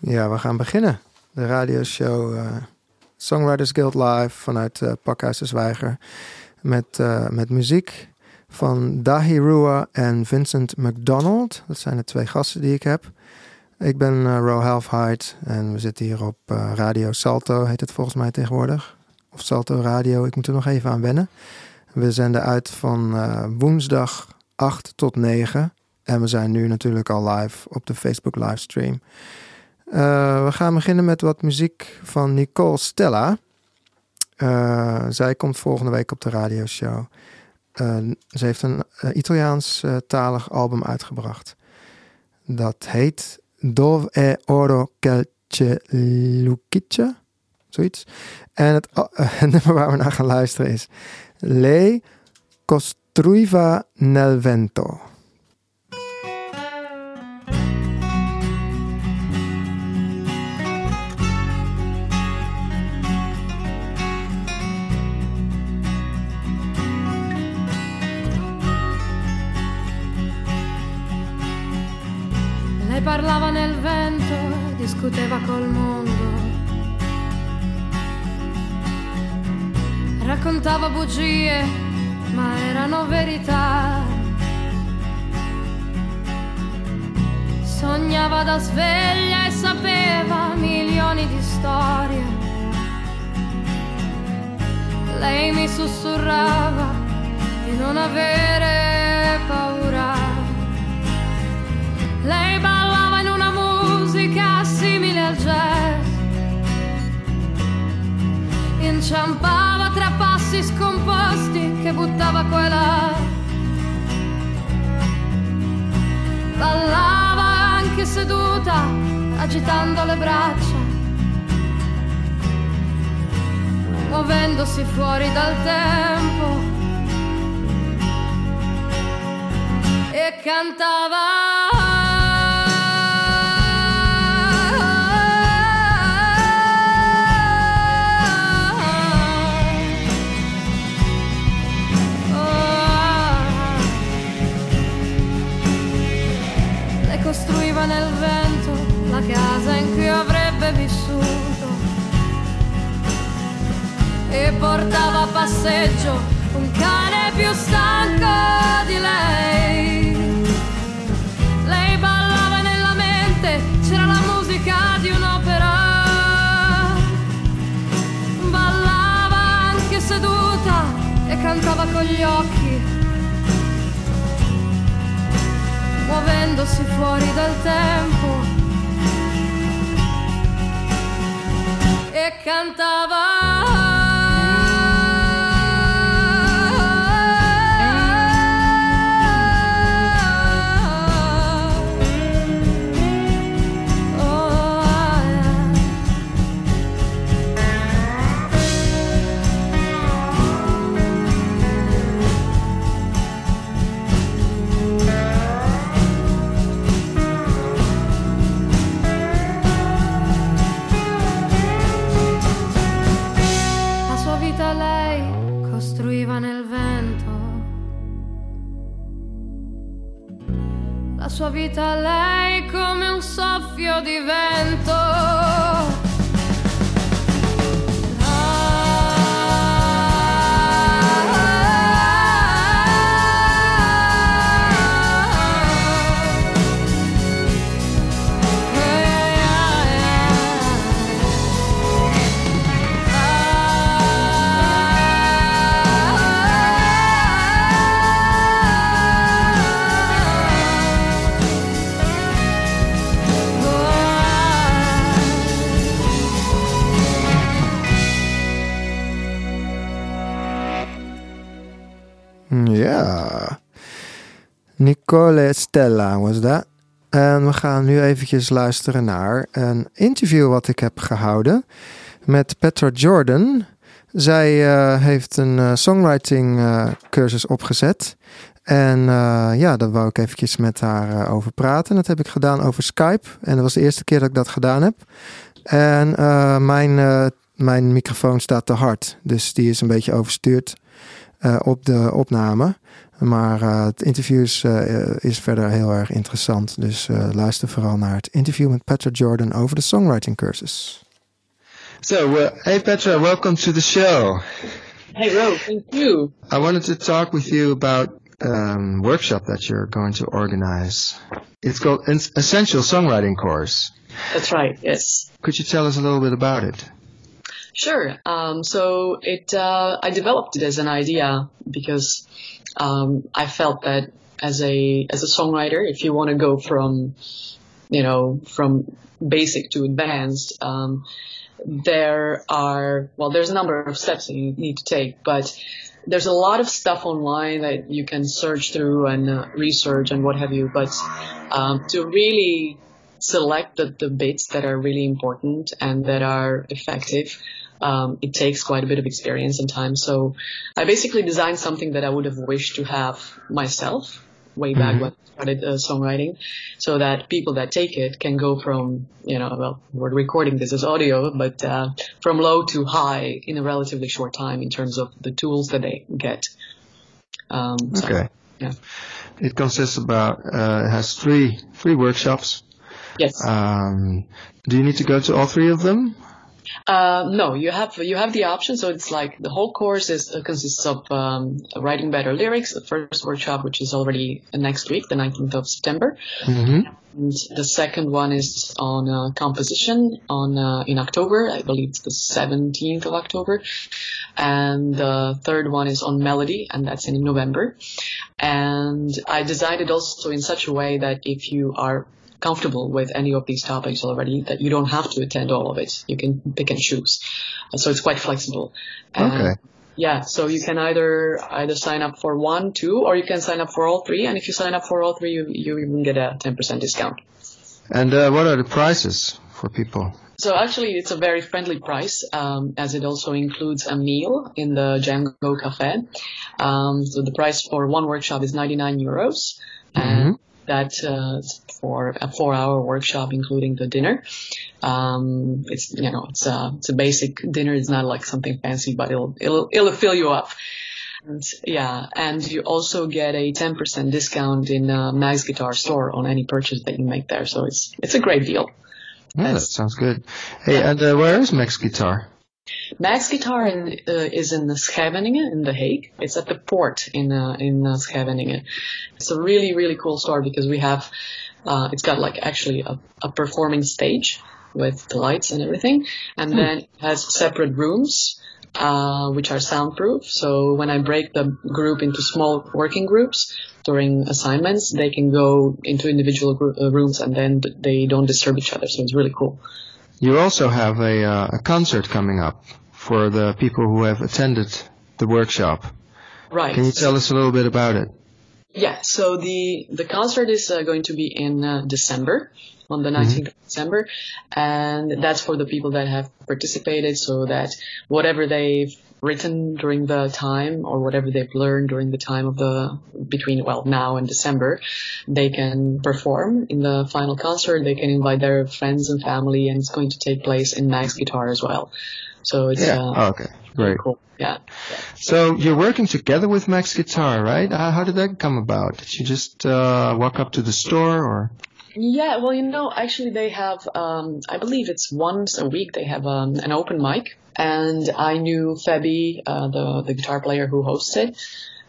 Ja, we gaan beginnen. De radioshow uh, Songwriters Guild Live vanuit uh, Pakhuis de Zwijger. Met, uh, met muziek van Dahirua en Vincent McDonald. Dat zijn de twee gasten die ik heb. Ik ben uh, Ro Halfhide en we zitten hier op Radio Salto, heet het volgens mij tegenwoordig. Of Salto Radio, ik moet er nog even aan wennen. We zenden uit van woensdag 8 tot 9. En we zijn nu natuurlijk al live op de Facebook livestream. Uh, we gaan beginnen met wat muziek van Nicole Stella. Uh, zij komt volgende week op de radioshow. Uh, ze heeft een Italiaans-talig album uitgebracht. Dat heet Dove e oro calce luciccia. Zoiets. En het, het nummer waar we naar gaan luisteren is Lei costruiva nel vento. Lei parlava nel vento, discuteva col mondo. Raccontava bugie, ma erano verità. Sognava da sveglia e sapeva milioni di storie. Lei mi sussurrava di non avere paura. Lei ballava in una musica simile al jazz. Inciampava tra passi scomposti che buttava qua e là. Ballava anche seduta, agitando le braccia. Muovendosi fuori dal tempo. E cantava. Cui avrebbe vissuto e portava a passeggio un cane più stanco di lei. Lei ballava nella mente, c'era la musica di un'opera. Ballava anche seduta e cantava con gli occhi muovendosi fuori dal tempo e cantava sua vita lei come un soffio di vento. Nicole Stella was dat. En we gaan nu eventjes luisteren naar een interview wat ik heb gehouden met Petra Jordan. Zij uh, heeft een uh, songwriting uh, cursus opgezet. En ja, daar wou ik eventjes met haar over praten. Dat heb ik gedaan over Skype. En dat was de eerste keer dat ik dat gedaan heb. En mijn, mijn microfoon staat te hard. Dus die is een beetje overstuurd op de opname. Maar uh, het interview is, uh, is verder heel erg interessant. Dus uh, luister vooral naar het interview met Petra Jordan over de songwriting cursus. So, hey Petra, welcome to the show. Hey Ro, thank you. I wanted to talk with you about um, workshop that you're going to organize. It's called Essential Songwriting Course. That's right. Yes. Could you tell us a little bit about it? Sure. Um, so it, uh, I developed it as an idea because um, I felt that as a as a songwriter, if you want to go from, you know, from basic to advanced, um, there are well, there's a number of steps that you need to take, but there's a lot of stuff online that you can search through and uh, research and what have you. But um, to really select the, the bits that are really important and that are effective, um, it takes quite a bit of experience and time. So I basically designed something that I would have wished to have myself way back mm-hmm. when I started uh, songwriting, so that people that take it can go from, you know, well, we're recording this as audio, but uh, from low to high in a relatively short time in terms of the tools that they get. Um, so, okay. Yeah. It consists about uh, it has three three workshops. Yes. Um, do you need to go to all three of them? Uh, no, you have you have the option. So it's like the whole course is uh, consists of um, writing better lyrics. The first workshop, which is already next week, the 19th of September. Mm-hmm. And the second one is on uh, composition on uh, in October. I believe it's the 17th of October. And the third one is on melody, and that's in November. And I designed it also in such a way that if you are comfortable with any of these topics already that you don't have to attend all of it. You can pick and choose. So it's quite flexible. Okay. yeah, so you can either either sign up for one, two, or you can sign up for all three. And if you sign up for all three, you you even get a 10% discount. And uh, what are the prices for people? So actually, it's a very friendly price, um, as it also includes a meal in the Django Cafe. Um, so the price for one workshop is 99 euros. Mm-hmm. And that uh, for a four-hour workshop, including the dinner. Um, it's you know it's a it's a basic dinner. It's not like something fancy, but it'll it'll it'll fill you up. And, yeah, and you also get a 10% discount in uh, Max Guitar store on any purchase that you make there. So it's it's a great deal. Yeah, that sounds good. Hey, and uh, where is Max Guitar? Max Guitar in, uh, is in Scheveningen in The Hague. It's at the port in uh, in uh, Scheveningen. It's a really really cool store because we have uh, it's got like actually a, a, performing stage with the lights and everything, and hmm. then it has separate rooms uh, which are soundproof. So when I break the group into small working groups during assignments, they can go into individual group, uh, rooms and then they don't disturb each other. So it's really cool. You also have a, uh, a concert coming up for the people who have attended the workshop. Right. Can you tell us a little bit about it? Yeah, so the the concert is uh, going to be in uh, December, on the 19th mm-hmm. of December, and that's for the people that have participated, so that whatever they've written during the time or whatever they've learned during the time of the between well now and December, they can perform in the final concert. They can invite their friends and family, and it's going to take place in Max Guitar as well. So it's yeah. Uh, oh, okay. Great. Cool. Yeah. So you're working together with Max Guitar, right? Uh, how did that come about? Did you just uh, walk up to the store, or? Yeah, well, you know, actually, they have. Um, I believe it's once a week. They have um, an open mic, and I knew Fabi, uh, the the guitar player who hosts it,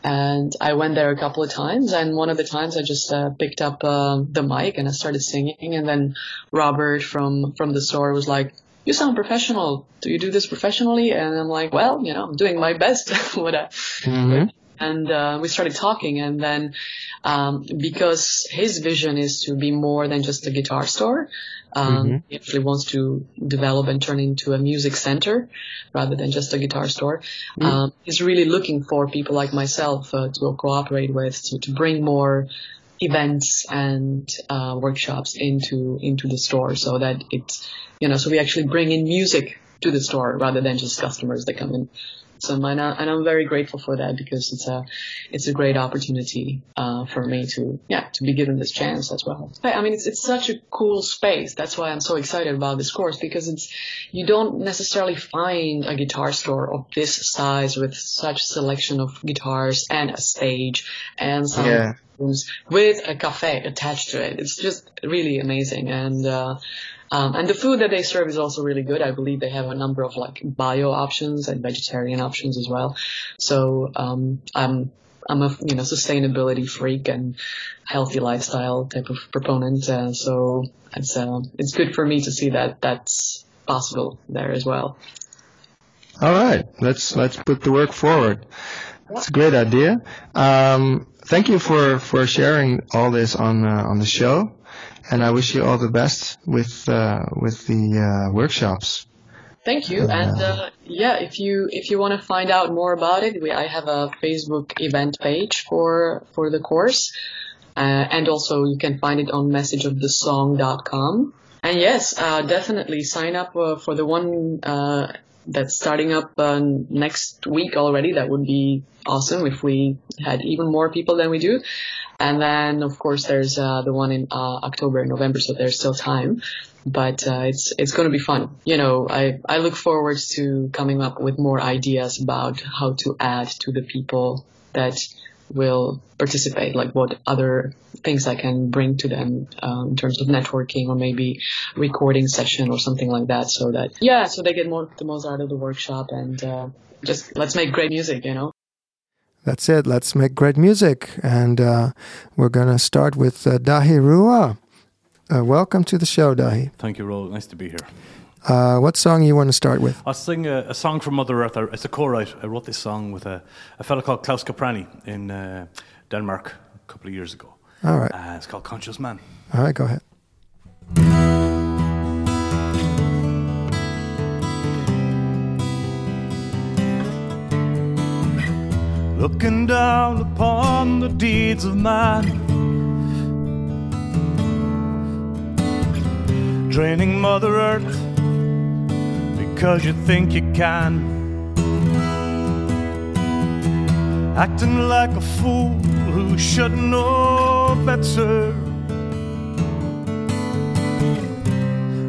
and I went there a couple of times. And one of the times, I just uh, picked up uh, the mic and I started singing. And then Robert from from the store was like, you sound professional. Do you do this professionally? And I'm like, well, you know, I'm doing my best. what I, mm-hmm. And uh, we started talking, and then um, because his vision is to be more than just a guitar store, um, mm-hmm. he actually wants to develop and turn into a music center rather than just a guitar store. Mm-hmm. Um, he's really looking for people like myself uh, to cooperate with to, to bring more events and uh, workshops into into the store so that it's you know so we actually bring in music to the store rather than just customers that come in awesome, and, I, I'm very grateful for that because it's a it's a great opportunity uh, for me to yeah to be given this chance as well. I mean, it's it's such a cool space. That's why I'm so excited about this course because it's you don't necessarily find a guitar store of this size with such selection of guitars and a stage and some Yeah. With a cafe attached to it. It's just really amazing and. Uh, um, and the food that they serve is also really good. I believe they have a number of like bio options and vegetarian options as well. So um, I'm I'm a you know sustainability freak and healthy lifestyle type of proponent. Uh, so it's uh, it's good for me to see that that's possible there as well. All right, let's let's put the work forward. It's a great idea. Um, thank you for for sharing all this on uh, on the show, and I wish you all the best with uh, with the uh, workshops. Thank you. And uh, yeah, if you if you want to find out more about it, we, I have a Facebook event page for for the course, uh, and also you can find it on messageofthesong.com. And yes, uh, definitely sign up for the one that's starting up uh, next week already. That would be awesome if we had even more people than we do. And then of course there's uh, the one in uh, October and November, so there's still time but uh, it's it's going to be fun. You know, I I look forward to coming up with more ideas about how to add to the people that will participate, like what other things I can bring to them um, in terms of networking or maybe recording session or something like that, so that yeah, so they get more the most out of the workshop and uh, just let's make great music, you know. That's it. Let's make great music. And uh, we're going to start with uh, Daithi Rua. Uh, welcome to the show, Daithi. Thank you, Ro. Nice to be here. Uh, what song you want to start with? I'll sing a, a song from Mother Earth. I- It's a co-write. I wrote this song with a, a fellow called Klaus Kaprani in uh, Denmark a couple of years ago. All right. Uh, it's called Conscious Man. All right, go ahead. Looking down upon the deeds of man, draining Mother Earth because you think you can. Acting like a fool who should know better.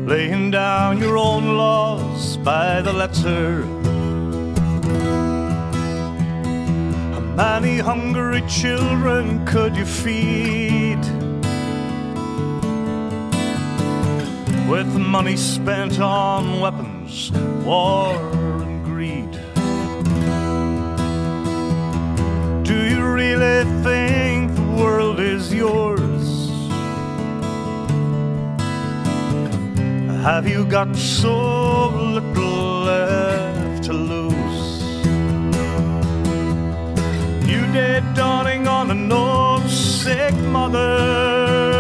Laying down your own laws by the letter. How many hungry children could you feed? With money spent on weapons, war, and greed. Do you really think the world is yours? Have you got so little left to lose? New day dawning on an old sick mother.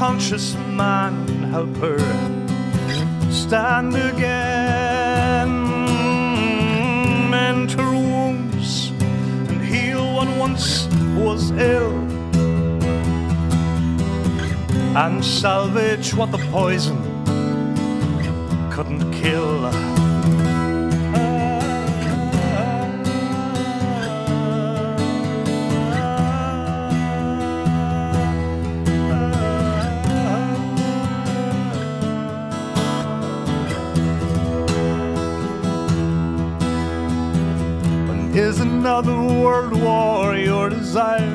Conscious man help her stand again? Mend her wounds and heal what once was ill. And salvage what the poison couldn't kill. World war your desire?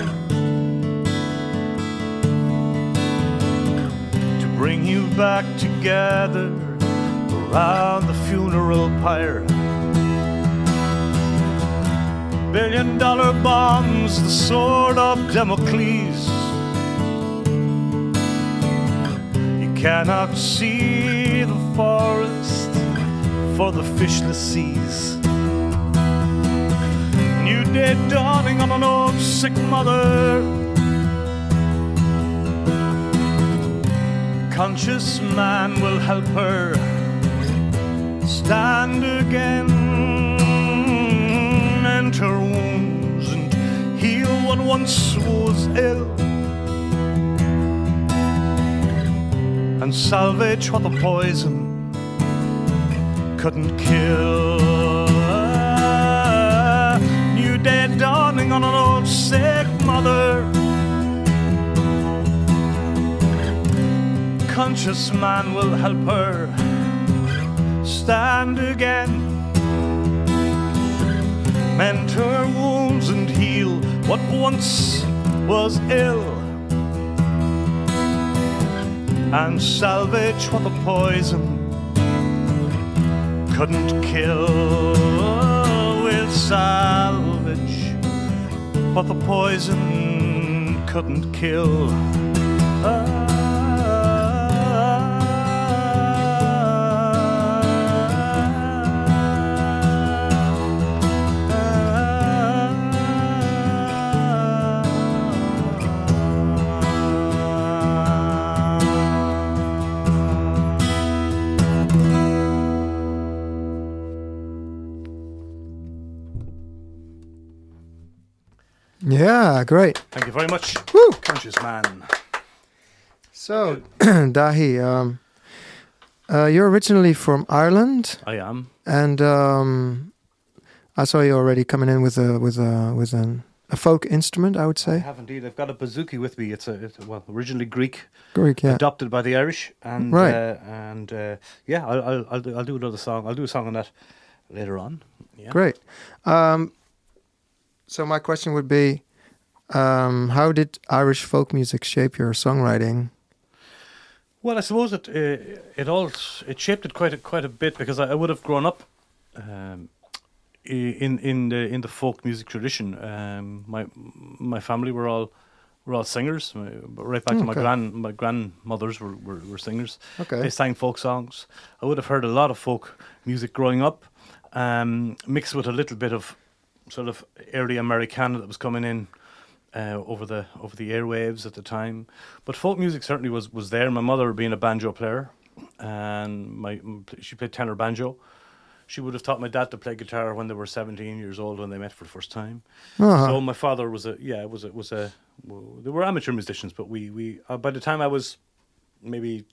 To bring you back together around the funeral pyre. Billion dollar bombs, the sword of Damocles. You cannot see the forest for the fishless seas. New day dawning on an old sick mother. Conscious man will help her stand again, mend her wounds and heal what once was ill, and salvage what the poison couldn't kill. Sick mother. Conscious man will help her stand again. Mend her wounds and heal what once was ill. And salvage what the poison couldn't kill. We'll salvage what the poison couldn't kill. Yeah, great. Thank you very much. Woo! Conscious man. So, Daithi, um, uh, you're originally from Ireland, I am. and um, I saw you already coming in with a with a with an, a folk instrument. I would say. I have indeed. I've got a bouzouki with me. It's a, it's a well, originally Greek, Greek. Yeah. adopted by the Irish, and Right. uh, and uh, yeah, I'll, I'll I'll do, I'll do another song. I'll do a song on that later on. Yeah. Great. Um, so my question would be, um, how did Irish folk music shape your songwriting? Well, I suppose it uh, it all it shaped it quite a, quite a bit because I, I would have grown up um, in in the in the folk music tradition. Um, my my family were all were all singers. My, right back to my grand my grandmothers were, were, were singers. Okay. They sang folk songs. I would have heard a lot of folk music growing up, um, mixed with a little bit of sort of early Americana that was coming in uh, over the over the airwaves at the time. But folk music certainly was was there. My mother being a banjo player, and my she played tenor banjo. She would have taught my dad to play guitar when they were 17 years old when they met for the first time. Uh-huh. So my father was a yeah was a was a well, they were amateur musicians, but we we uh, by the time I was maybe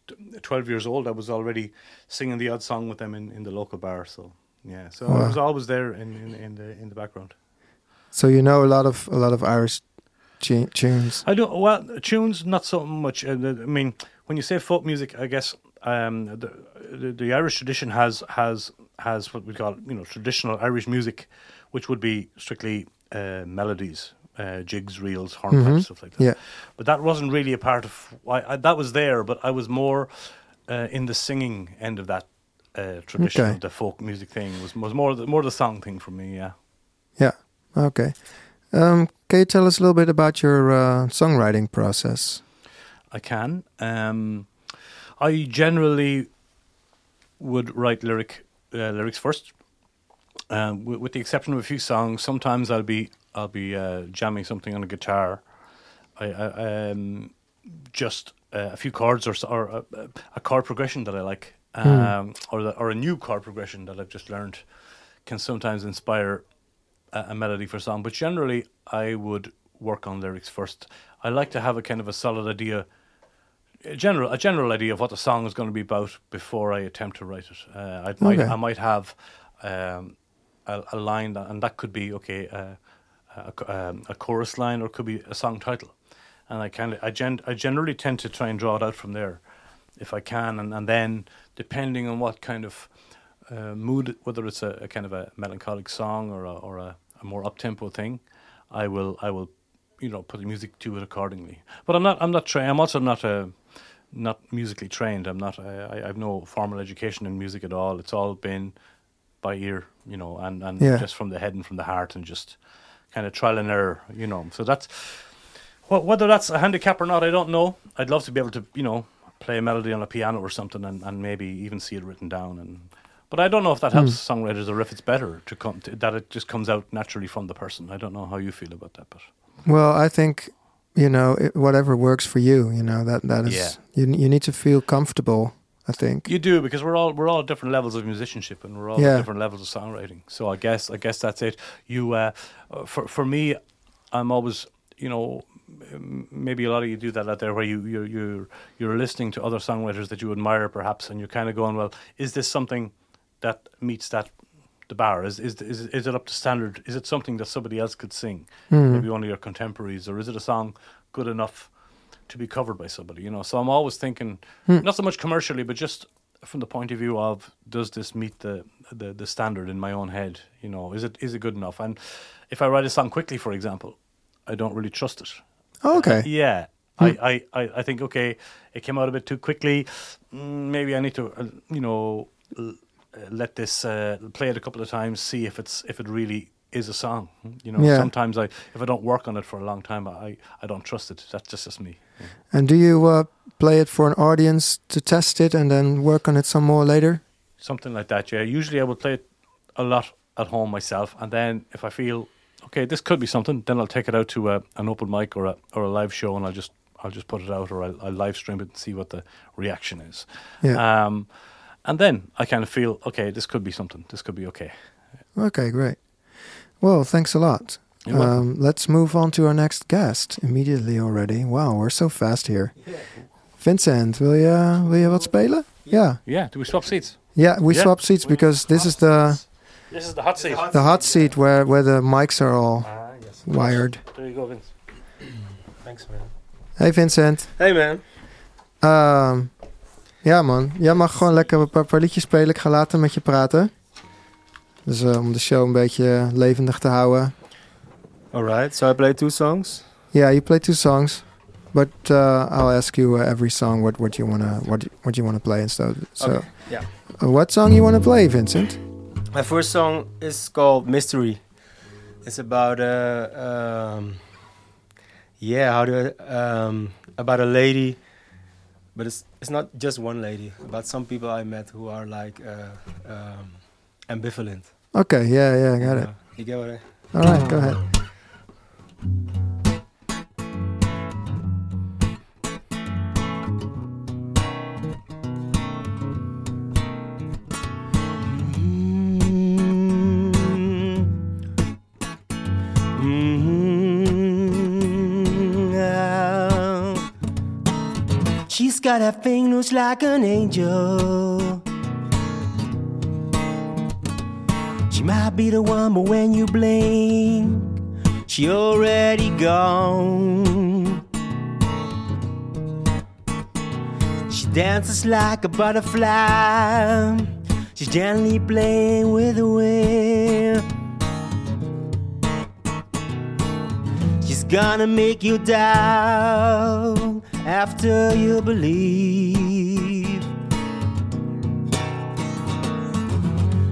12 years old, I was already singing the odd song with them in, in the local bar. So yeah, so I Wow. was always there in, in, in the in the background. So you know a lot of a lot of Irish tu- tunes. I don't well tunes not so much. Uh, I mean, when you say folk music, I guess um, the, the the Irish tradition has has has what we call you know traditional Irish music, which would be strictly uh, melodies, uh, jigs, reels, hornpipes, Mhm. stuff like that. Yeah. But that wasn't really a part of. I, I, that was there, but I was more uh, in the singing end of that uh, tradition. Okay. of The folk music thing was was more the, more the song thing for me. Yeah. Yeah. Okay. Um, can you tell us a little bit about your uh, songwriting process? I can. Um, I generally would write lyric uh, lyrics first, um, with, with the exception of a few songs. Sometimes I'll be I'll be uh, jamming something on a guitar. I, I um, just uh, a few chords or or a, a chord progression that I like, um, or the, or a new chord progression that I've just learned, can sometimes inspire a, melody for a song. But generally, I would work on lyrics first. I like to have a kind of a solid idea a general a general idea of what the song is going to be about before I attempt to write it. Uh, I might Okay. I might have um, a, a line that, and that could be okay uh, a, um, a chorus line or it could be a song title, and I kind of I, gen- I generally tend to try and draw it out from there, if I can, and, and then depending on what kind of uh, mood, whether it's a, a kind of a melancholic song or a, or a, a more up tempo thing, I will I will you know put the music to it accordingly. But I'm not I'm not trained. I'm also not a not musically trained. I'm not. I, I have no formal education in music at all. It's all been by ear, you know, and and Yeah. just from the head and from the heart, and just kind of trial and error, you know. So that's well, whether that's a handicap or not, I don't know. I'd love to be able to, you know, play a melody on a piano or something, and, and maybe even see it written down. And but I don't know if that helps songwriters or if it's better to come to, that it just comes out naturally from the person. I don't know how you feel about that, but Well, I think you know it, whatever works for you. You know that that is Yeah. you. You need to feel comfortable. I think. You do because we're all we're all different levels of musicianship and we're all Yeah. different levels of songwriting. So I guess I guess that's it. You uh, uh, for for me, I'm always you know maybe a lot of you do that out there where you you you you're listening to other songwriters that you admire perhaps and you're kind of going well is this something that meets that the bar? Is is is is it up to standard? Is it something that somebody else could sing, maybe one of your contemporaries, or is it a song good enough to be covered by somebody? You know, so I'm always thinking not so much commercially, but just from the point of view of does this meet the, the the standard in my own head? You know, is it is it good enough? And if I write a song quickly, for example, I don't really trust it. Oh, okay. Yeah. I, I, I, I think okay, it came out a bit too quickly. Mm, maybe I need to, uh, you know, let this uh, play it a couple of times, see if it's if it really is a song. You know, Yeah. sometimes I if I don't work on it for a long time, I I don't trust it. That's just just me. And do you uh, play it for an audience to test it and then work on it some more later? Something like that. Yeah. Usually I would play it a lot at home myself, and then if I feel okay, this could be something, then I'll take it out to a, an open mic or a or a live show, and I'll just I'll just put it out or I'll, I'll live stream it and see what the reaction is. Yeah. Um, and then I kind of feel, okay, this could be something. This could be okay. Okay, great. Well, thanks a lot. Um, let's move on to our next guest immediately already. Wow, we're so fast here. Vincent, wil je, wil je wat spelen? Ja. Yeah. Do we swap seats? Yeah, we Yeah. swap seats because this is the This is the hot seat. the hot seat where, where the mics are all Ah, yes. wired. There you go, Vince. Thanks, man. Hey Vincent. Hey, man. Ehm, ja man, jij mag gewoon lekker een paar, paar liedjes spelen. Ik ga later met je praten. Dus eh, om de show een beetje levendig te houden. All right. So I play two songs. Yeah, you play two songs, but uh, I'll ask you uh, every song what, what you wanna what what you wanna play and stuff. So, Okay, yeah. uh, what song you wanna play, Vincent? My first song is called Mystery. It's about a um, yeah, how do I, um, about a lady, but it's it's not just one lady. but some people I met who are like uh, um, ambivalent. Okay, yeah, yeah, I got it. You get what I? All right, go ahead. A fingers like an angel. She might be the one, but when you blink, she already gone. She dances like a butterfly. She's gently playing with the wind. She's gonna make you doubt after you believe.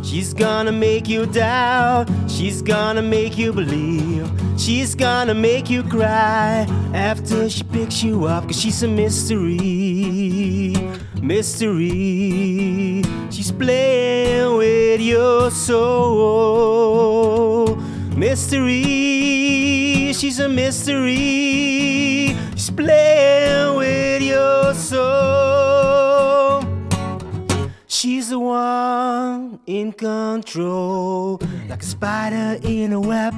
She's gonna make you doubt. She's gonna make you believe. She's gonna make you cry after she picks you up. Cause she's a mystery. Mystery. She's playing with your soul. Mystery. She's a mystery. Playing with your soul. She's the one in control, like a spider in a web.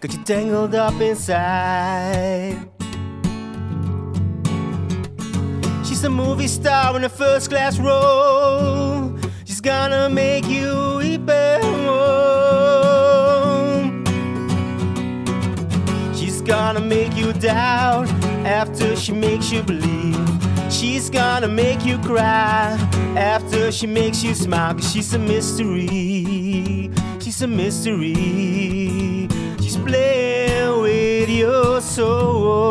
Got you tangled up inside. She's a movie star in a first class role. She's gonna make you weep and gonna make you doubt after she makes you believe. She's gonna make you cry after she makes you smile. Cause she's a mystery. She's a mystery. She's playing with your soul.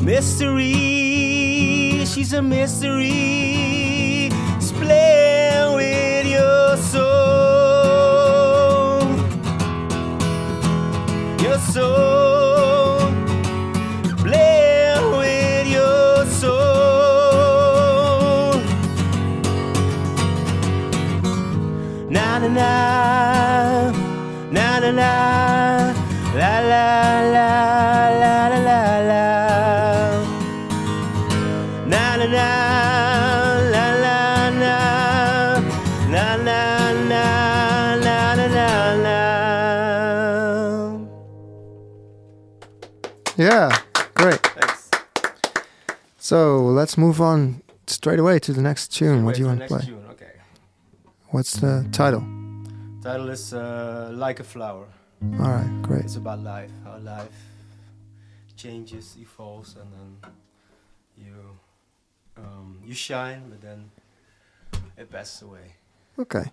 Mystery. She's a mystery. She's playing with your soul. Your soul. Yeah, great. Thanks. So let's move on straight away to the next tune. What do you want to play? next Tune. Okay. What's the title? Title is uh, Like a Flower. All right, great. It's about life, how life changes, evolves, and then you um, you shine, but then it passes away. Okay.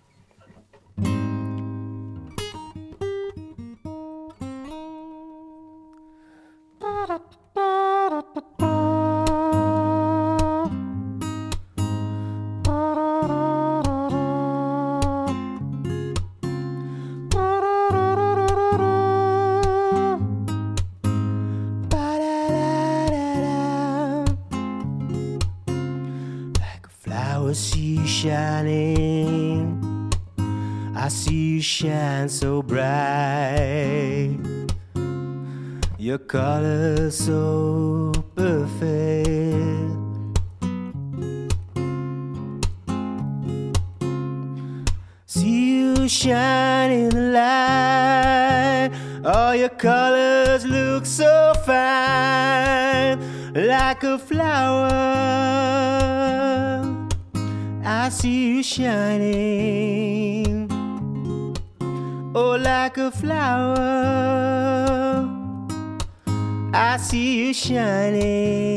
Color so perfect. See you shine in the light. All your colors look so fine, like a flower. I see you shining, oh, like a flower. I see you shining.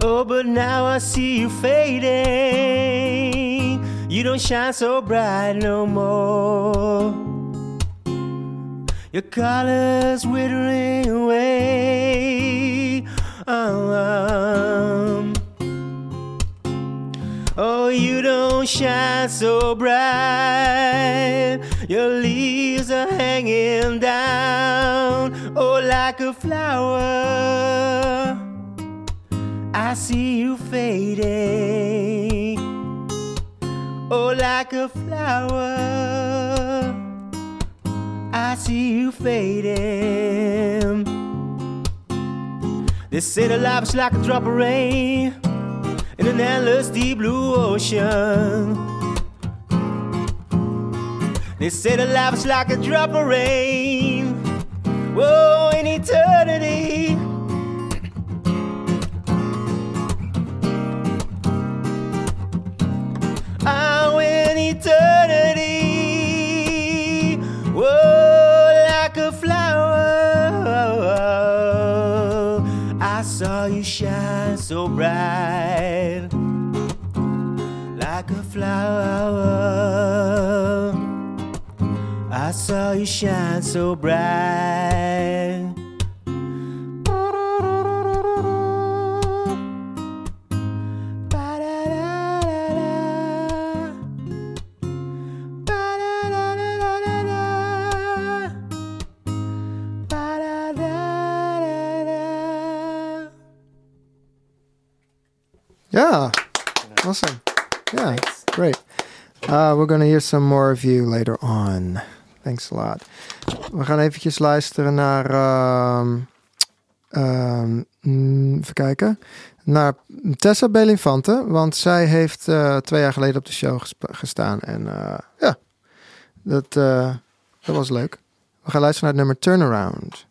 Oh, but now I see you fading. You don't shine so bright no more. Colors withering away. Um, Oh, you don't shine so bright. Your leaves are hanging down. Oh, like a flower. I see you fading. Oh, like a flower. I see you fading. Say the life is like a drop of rain in an endless deep blue ocean. They say the life is like a drop of rain. Whoa, in eternity. Oh, in eternity. Saw you shine so bright, like a flower. I saw you shine so bright. Awesome. Yeah. Great. Uh, we're gonna hear some more of you later on. Thanks a lot. We gaan eventjes luisteren naar... ehm, mm, even kijken. Naar Tessa Belinfante. Want zij heeft eh, twee jaar geleden op de show gestaan. En eh, ja, dat, eh, dat was leuk. We gaan luisteren naar het nummer Turnaround.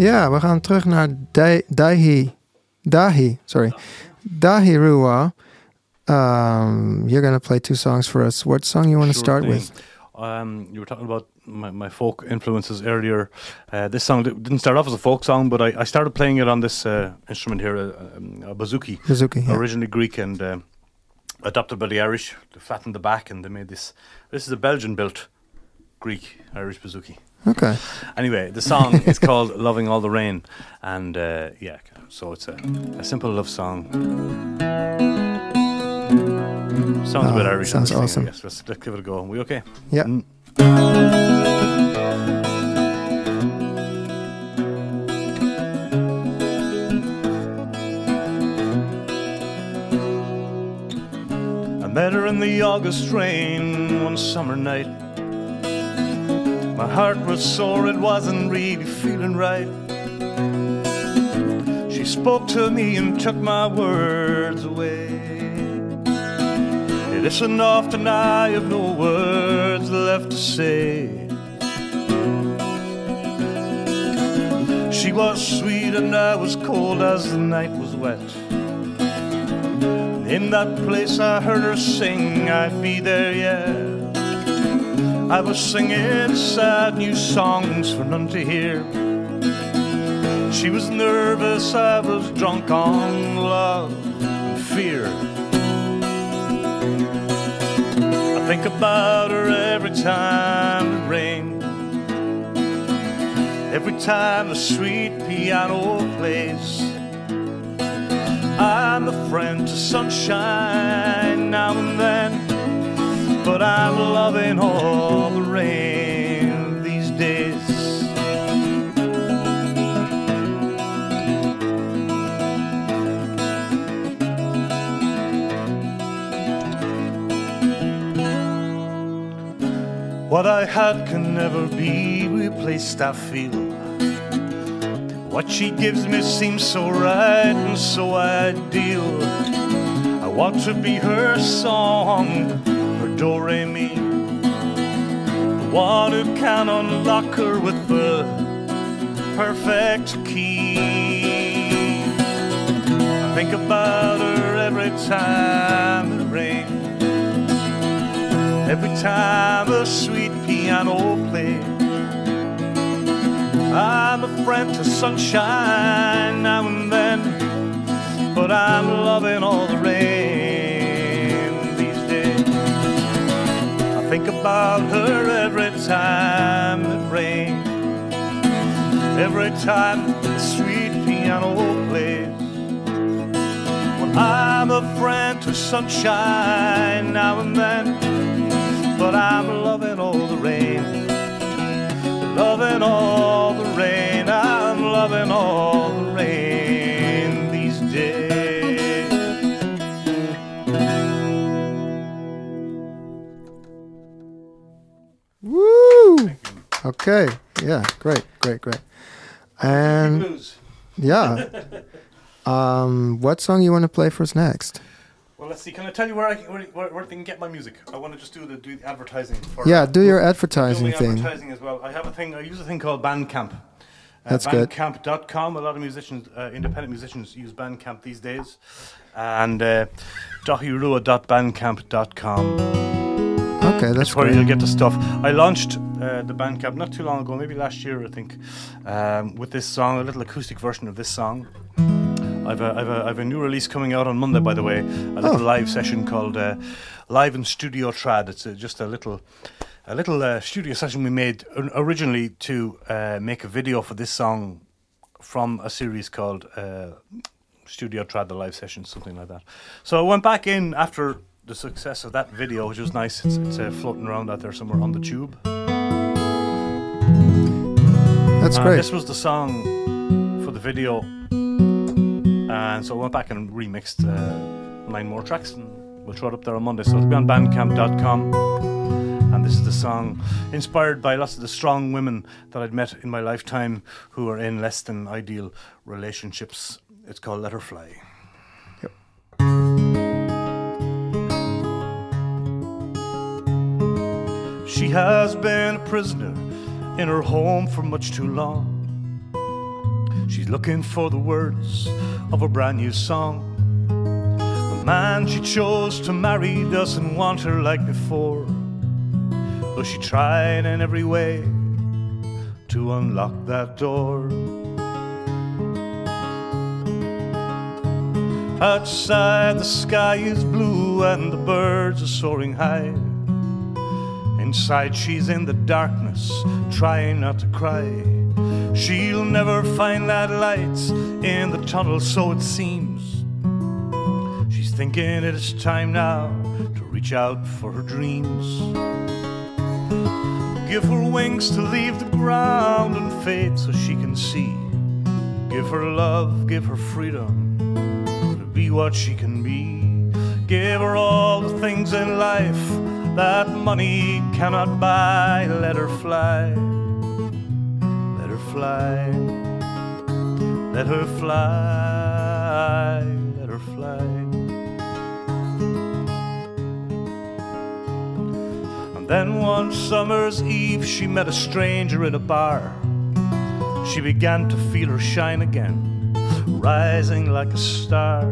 Ja, we gaan terug naar Dai- Daihi. Daithi, sorry. Daithi Rua. Um, you're going to play two songs for us. What song you want to Sure start thing. with? Um, you were talking about my, my folk influences earlier. Uh, this song didn't start off as a folk song, but I, I started playing it on this uh, instrument here, uh, um, a bouzouki, Mizuki. Yeah. originally Greek and um adopted by the Irish. They flattened the back and they made this. This is a Belgian-built Greek Irish bouzouki. Okay. Anyway, the song is called "Loving All the Rain," and uh, yeah, so it's a, a simple love song. Sounds a bit Ah, Irish. sounds awesome. guess. Let's, let's give it a go. Are we okay? Yeah. Mm. I met her in the August rain one summer night. My heart was sore, it wasn't really feeling right. She spoke to me and took my words away. It isn't often I have no words left to say. She was sweet and I was cold as the night was wet. In that place I heard her sing, I'd be there, yeah. I was singing sad new songs for none to hear. She was nervous, I was drunk on love and fear. I think about her every time it rains. Every time the sweet piano plays. I'm the friend to sunshine now and then, but I'm loving all the rain these days. What I had can never be replaced, I feel. What she gives me seems so right and so ideal. I want to be her song, do re. The one who can unlock her with the perfect key. I think about her every time it rains. Every time a sweet piano plays. I'm a friend to sunshine now and then, but I'm loving all the rain think about her every time it rains, every time the sweet piano plays. Well, I'm a friend to sunshine now and then, but I'm loving all the rain loving all the rain. I'm loving all the rain Okay. Yeah. Great. Great. Great. And yeah. Um, what song you want to play for us next? Well, let's see. Can I tell you where I where, where, where they can get my music? I want to just do the do the advertising. For Yeah, do your advertising thing. advertising as well. I have a thing. I use a thing called Bandcamp. Uh, That's good. Bandcamp.com. A lot of musicians, uh, independent musicians, use Bandcamp these days. And uh, daithirua.bandcamp.com. Okay, that's That's where great. you'll get the stuff. I launched uh, the Bandcamp not too long ago, maybe last year, I think, um, with this song, a little acoustic version of this song. I've a, I've, a, I've a new release coming out on Monday, by the way, a little Oh. live session called uh, Live in Studio Trad. It's uh just a little a little uh, studio session we made originally to uh, make a video for this song from a series called uh, Studio Trad, the live session, something like that. So I went back in after the success of that video, which was nice. It's, it's uh, floating around out there somewhere on the tube. That's And great. This was the song for the video, and so I went back and remixed uh, nine more tracks, and we'll throw it up there on Monday. So it'll be on Bandcamp.com. And this is the song inspired by lots of the strong women that I'd met in my lifetime who are in less than ideal relationships. It's called Let She has been a prisoner in her home for much too long. She's looking for the words of a brand new song. The man she chose to marry doesn't want her like before, though she tried in every way to unlock that door. Outside, the sky is blue and the birds are soaring high. Inside, she's in the darkness, trying not to cry. She'll never find that light in the tunnel, so it seems. She's thinking it is time now to reach out for her dreams. Give her wings to leave the ground and fade so she can see. Give her love, give her freedom to be what she can be. Give her all the things in life that money cannot buy. Let her fly. Let her fly. Let her fly. Let her fly. And then one summer's eve, she met a stranger in a bar. She began to feel her shine again rising like a star.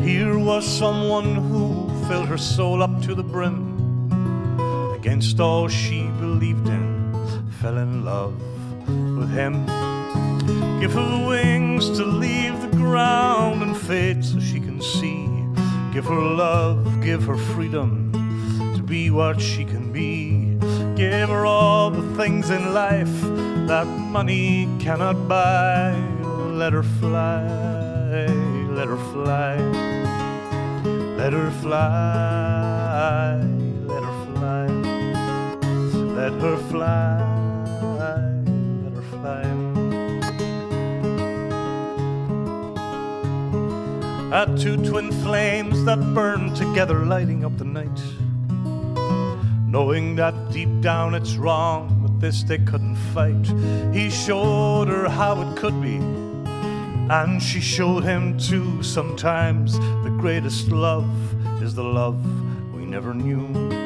Here was someone who filled her soul up to the brim. Against all she believed in, fell in love with him. Give her the wings to leave the ground and fade so she can see. Give her love, give her freedom to be what she can be. Give her all the things in life that money cannot buy let her fly, let her fly, let her fly, her fly, let her fly. At two twin flames that burn together, lighting up the night. Knowing that deep down it's wrong, but this they couldn't fight. He showed her how it could be and she showed him too. Sometimes the greatest love is the love we never knew.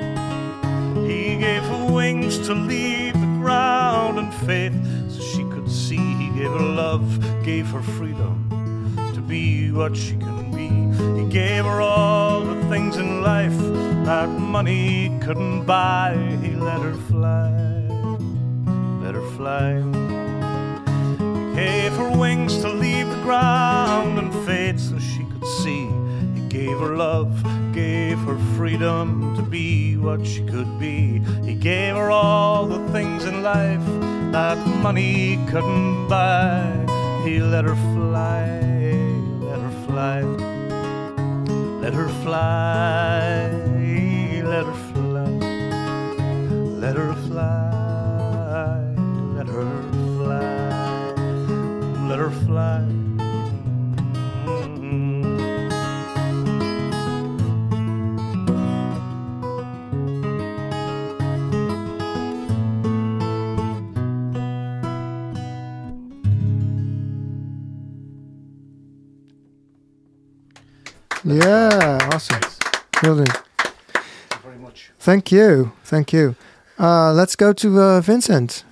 To leave the ground and faith so she could see. He gave her love, gave her freedom to be what she can be. He gave her all the things in life that money couldn't buy. He let her fly, let her fly He gave her wings to leave the ground and fade so she could see. He gave her love, gave her freedom to be what she could be. He gave her all the things in life that money couldn't buy. He let her fly, let her fly, let her fly, let her fly, let her fly, let her let her fly. Yeah, awesome. Brilliant. Thank you very much. Thank you. Thank you. Uh, let's go to uh, Vincent.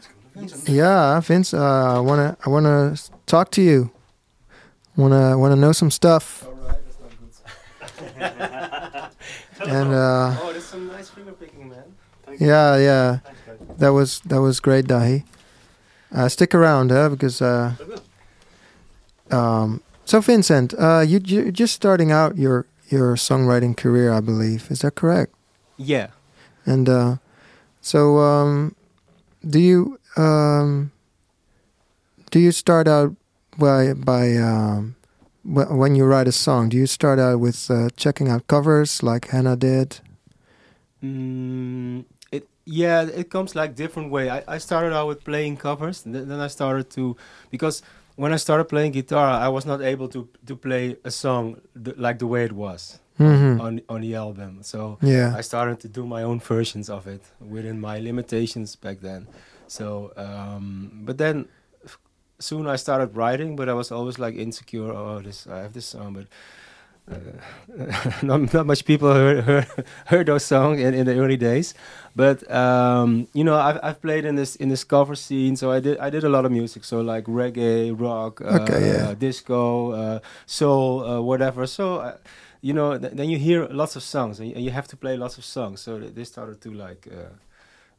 Yeah, Vince. Uh, I wanna I wanna talk to you. Wanna wanna know some stuff. All right, that's not good. And uh, oh, there's some nice finger picking, man. yeah, yeah, that was that was great, Daithi. Uh, stick around, huh? Because uh, um, so Vincent, uh, you you're just starting out your your songwriting career, I believe. Is that correct? Yeah. And uh, so, um, do you um, do you start out by by um, when you write a song? Do you start out with uh, checking out covers like Hannah did? Mm, it yeah, it comes like different way. I, I started out with playing covers, then I started to because when I started playing guitar, I was not able to to play a song th- like the way it was Mm-hmm. on on the album. So Yeah. I started to do my own versions of it within my limitations back then. So, um, but then f- soon I started writing, but I was always like insecure. Oh, this I have this song, but not, not much people heard, heard, heard those songs in, in the early days, but um, you know I've, I've played in this in this cover scene, so I did I did a lot of music, so like reggae, rock, uh, Okay, yeah. disco, uh, soul, uh, whatever. So uh, you know th- then you hear lots of songs, and you, have to play lots of songs. So th- they started to like uh,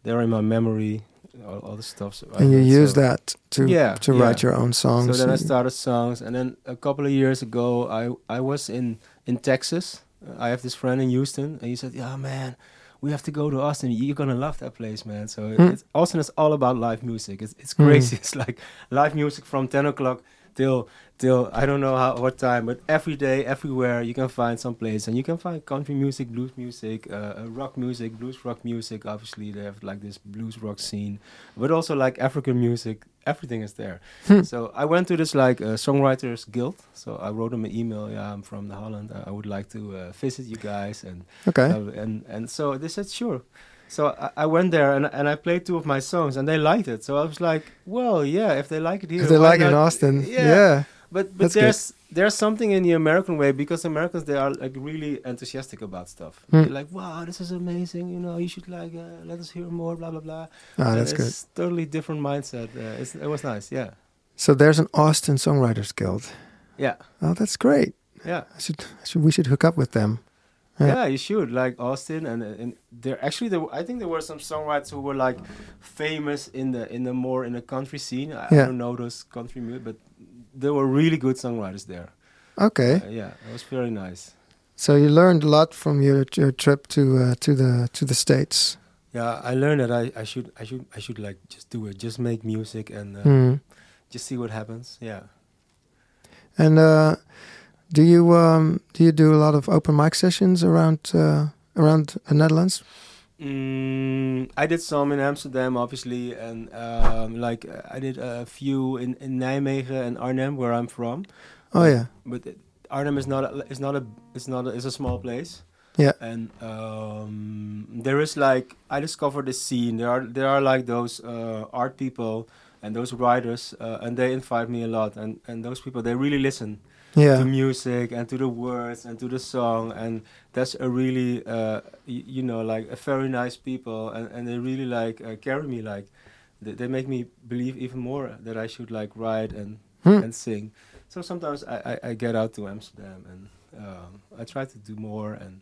they're in my memory, all, all the stuff. So and you use so- that to Yeah, to write your own songs. so then I started songs, and then a couple of years ago, I I was in in Texas. I have this friend in Houston, and he said, "Yeah, man, we have to go to Austin. You're gonna love that place, man." So it's, Austin is all about live music. It's it's Hmm. crazy. It's like live music from ten o'clock till till I don't know how what time, but every day, everywhere, you can find some place, and you can find country music, blues music, uh, uh, rock music, blues rock music. Obviously, they have like this blues rock scene, but also like African music. Everything is there. Hmm. So I went to this like uh, songwriters guild. So I wrote them an email. Yeah, I'm from the Holland. I I would like to uh, visit you guys, and okay. and and so they said sure. So I, I went there and and I played two of my songs and they liked it. So I was like, well, yeah, if they like it here, If they like it in? Austin, Yeah. yeah. But but That's good. there's there's something in the American way because Americans they are like really enthusiastic about stuff. Hmm. They're like, wow, this is amazing. You know, you should like uh, let us hear more. Blah blah blah. Ah, that's good. totally different mindset. Uh, it's, it was nice. Yeah, So there's an Austin Songwriters Guild. yeah, Oh, that's great. yeah. I should, I should we should hook up with them. Yeah. Yeah. you should like Austin, and and there actually there, I think there were some songwriters who were like famous in the in the more in the country scene. I, I don't know those country music, but there were really good songwriters there. Okay. Uh, yeah, it was very nice. So you learned a lot from your your trip to uh, to the to the states. Yeah, I learned that I, I should I should I should like just do it, just make music and uh, Hmm. just see what happens. Yeah. And uh, do you um, do you do a lot of open mic sessions around uh, around the Netherlands? Mm, I did some in Amsterdam, obviously, and um, like uh, I did a few in, in Nijmegen and Arnhem, where I'm from. Oh yeah, But Arnhem is not a, is not a it's not a, it's a small place. Yeah. And um, there is like I discovered this scene. There are there are like those uh, art people and those writers, uh, and they invite me a lot. And and those people they really listen to yeah, music and to the words and to the song and that's a really uh, you know like a very nice people and, and they really like uh, carry me like they, they make me believe even more that I should like write and Hmm. and sing. So sometimes I, I, I get out to Amsterdam and um, I try to do more and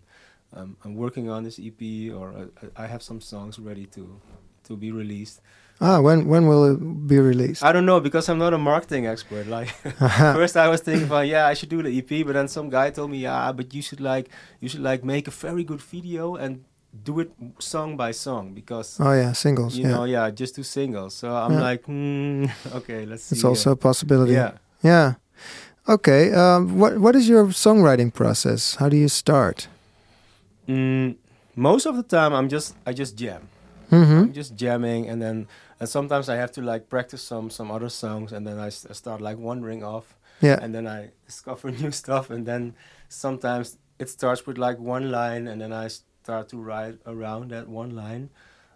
um, I'm working on this EP or uh, I have some songs ready to to be released Ah, when when will it be released? I don't know because I'm not a marketing expert like First, I was thinking about yeah, I should do the EP, but then some guy told me yeah, but you should like you should like make a very good video and do it song by song because oh yeah, singles. you yeah, know yeah, just do singles. So I'm Yeah. like hmm, okay, let's see. it's also a possibility. yeah. Yeah. Okay. Um, what what is your songwriting process? How do you start? Mm, most of the time, I'm just I just jam. Mm-hmm. I'm just jamming, and then and sometimes I have to like practice some some other songs, and then I, s- I start like wandering off. Yeah. and then I discover new stuff, and then sometimes it starts with like one line, and then I start to write around that one line.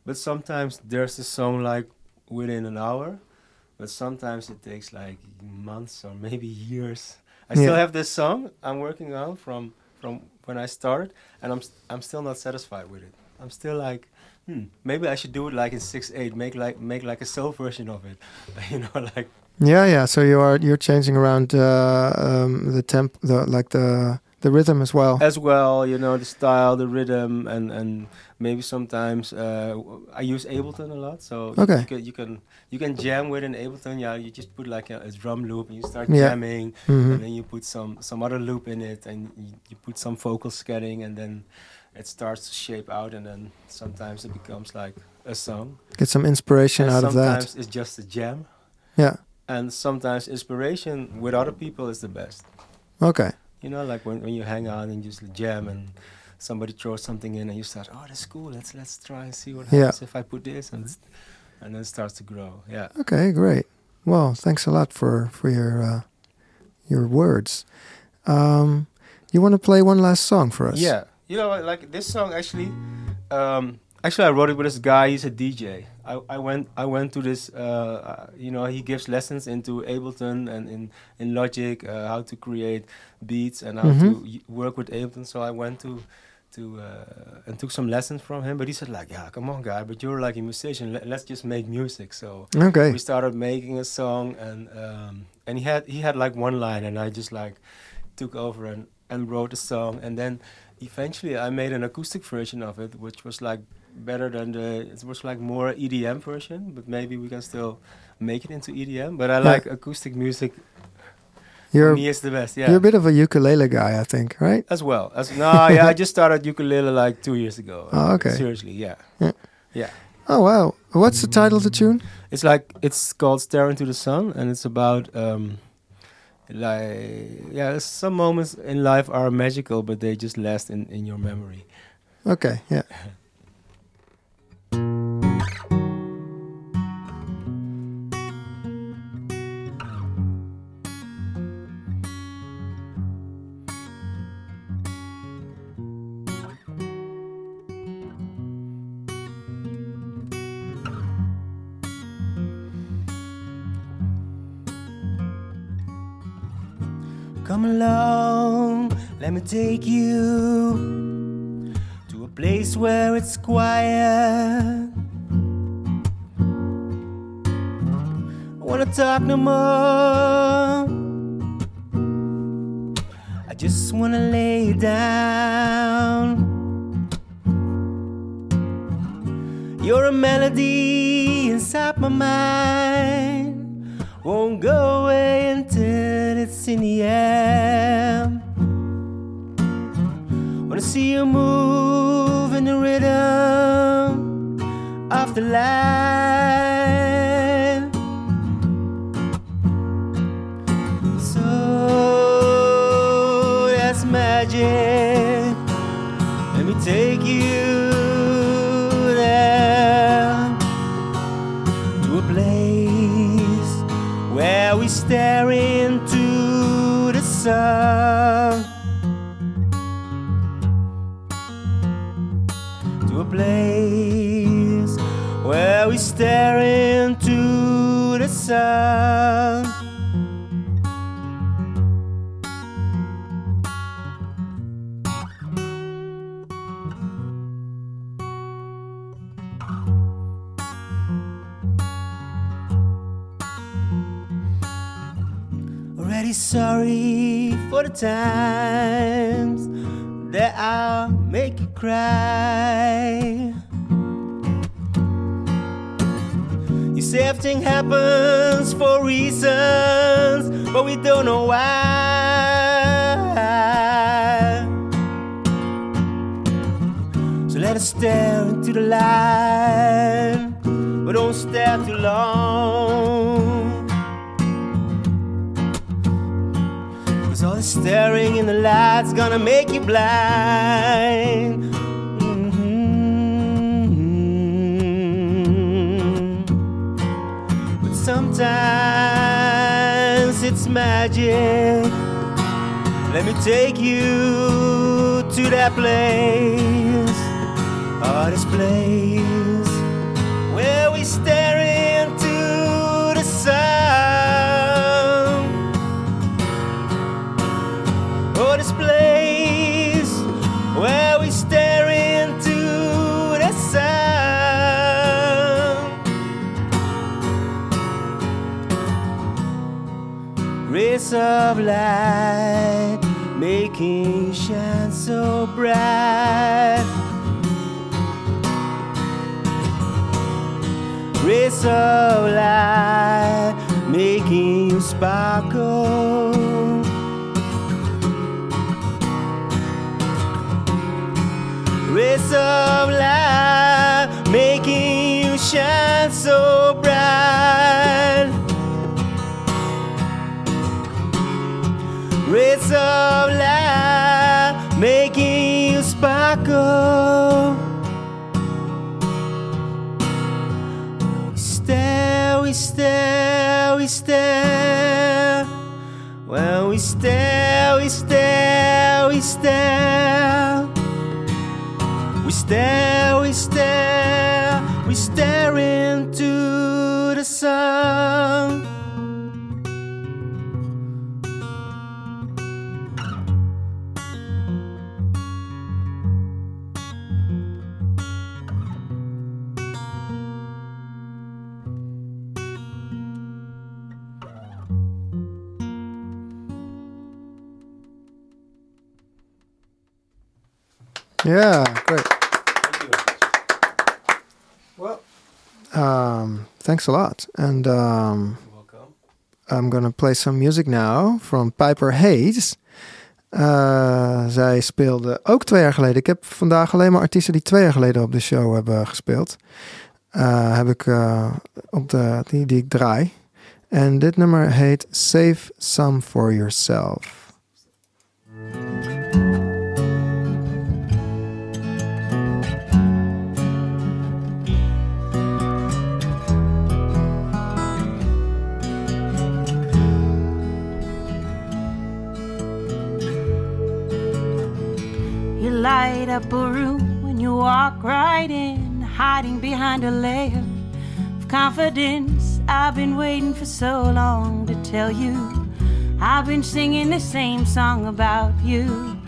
But sometimes there's a song like within an hour, but sometimes it takes like months or maybe years. I still have this song I'm working on from from when I started, and I'm s- I'm still not satisfied with it. I'm still like. Hmm, maybe I should do it like in six eight, make like make like a soul version of it, you know, like Yeah, yeah. So you are you're changing around uh, um, the temp, the like the the rhythm as well. as well you know the style the rhythm and and maybe sometimes uh, i use ableton a lot so Okay. you, can, you can you can jam with an ableton yeah you just put like a, a drum loop and you start Yeah. jamming Mhm. and then you put some some other loop in it and you, you put some vocal scanning and then it starts to shape out and then sometimes it becomes like a song Get some inspiration and out of that. sometimes it's just a jam Yeah. and sometimes inspiration with other people is the best Okay. you know, like when, when you hang out and you just jam and somebody throws something in and you start, oh, that's cool. Let's let's try and see what Yeah. happens if I put this and and then it starts to grow. Yeah. Okay. Great. Well, thanks a lot for for your uh, your words. Um, you want to play one last song for us? Yeah. You know, like this song actually, um, actually, I wrote it with this guy. He's a DJ. I, I went I went to this. Uh, uh, you know, he gives lessons into Ableton and in in Logic uh, how to create beats and how Mhm. to y- work with Ableton. So I went to to uh, and took some lessons from him. But he said like, yeah, come on, guy, but you're like a musician. Let, let's just make music. So Okay. we started making a song and um, and he had he had like one line and I just like took over and, and wrote a song and then eventually I made an acoustic version of it which was like better than the it was like more EDM version but maybe we can still make it into EDM but I Yeah. like acoustic music You're me is the best yeah you're a bit of a ukulele guy, I think, right? as well as no yeah I just started ukulele like two years ago Oh, okay. seriously yeah Yeah. yeah Oh wow. What's the title of the tune? It's like it's called "Stare into the Sun," and it's about um, like yeah, some moments in life are magical, but they just last in in your memory. Okay, yeah. Come along, let me take you to a place where it's quiet. I wanna talk no more. I just wanna lay down. You're a melody inside my mind. Won't go in the air. Wanna see you move in the rhythm of the line. Already sorry for the times that I'll make you cry. You say everything happens for reasons, but we don't know why. So let us stare into the light, but don't stare too long. Cause all the staring in the light's gonna make you blind. Mhm. But sometimes it's magic. Let me take you to that place. Oh, this place Rays of light making shine so bright. Rays of light making you sparkle. Rays of light Rays of light making you sparkle. Stare, we stare, we stare. When we stare, we stare, we stare. We stare, we stare, Yeah, great. Well, um, thanks a lot. And um, Welcome. I'm gonna play some music now from Piper Hayes. Uh, zij speelde ook twee jaar geleden. Ik heb vandaag alleen maar artiesten die twee jaar geleden op de show hebben gespeeld. Uh, heb ik uh, op de, die, die ik draai. En dit nummer heet Save Some for Yourself. Light up a room when you walk right in, hiding behind a layer of confidence. I've been waiting for so long to tell you. I've been singing the same song about you.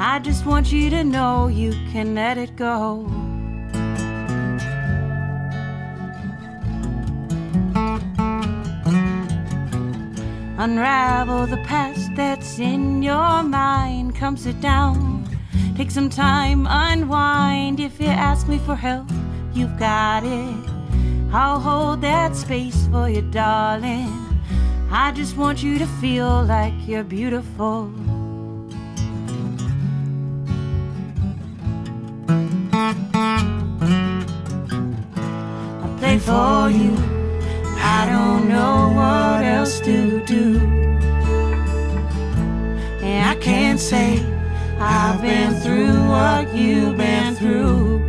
I just want you to know you can let it go. Unravel the past that's in your mind. Come sit down. Take some time, unwind. If you ask me for help, you've got it. I'll hold that space for you, darling. I just want you to feel like you're beautiful. I play for you. I don't know what else to do. And I can't say I've been through what you've been through.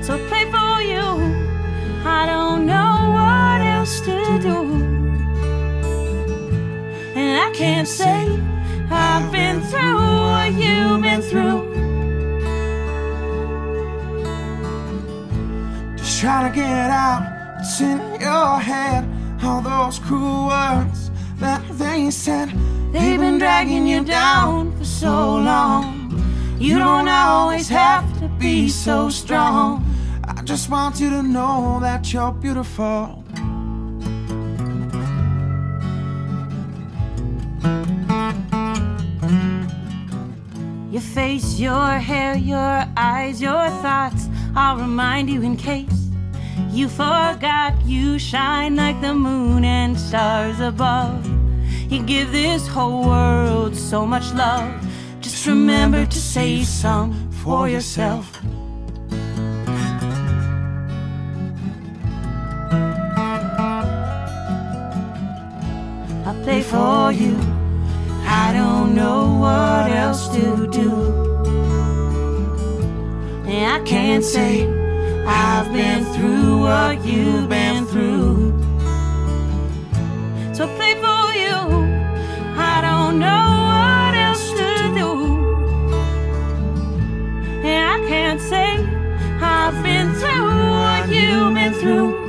So play for you. I don't know what else to do. And I can't say I've been through what you've been through. Just trying to get out what's in your head. All those cruel words that they said. They've been dragging you down for so long. You don't always have to be so strong. I just want you to know that you're beautiful. Your face, your hair, your eyes, your thoughts. I'll remind you in case you forgot. You shine like the moon and stars above. You give this whole world so much love. Just remember to save some for yourself. I play for you. I don't know what else to do. And I can't say I've been through what you've been through. Don't know what else to do. And I can't say I've been through what you've been through.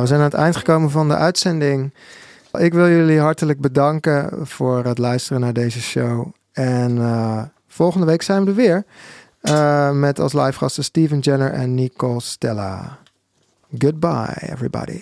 We zijn aan het eind gekomen van de uitzending. Ik wil jullie hartelijk bedanken voor het luisteren naar deze show. En eh, volgende week zijn we er weer. eh, met als live gasten Steven Jenner en Nicole Stella. Goodbye, everybody.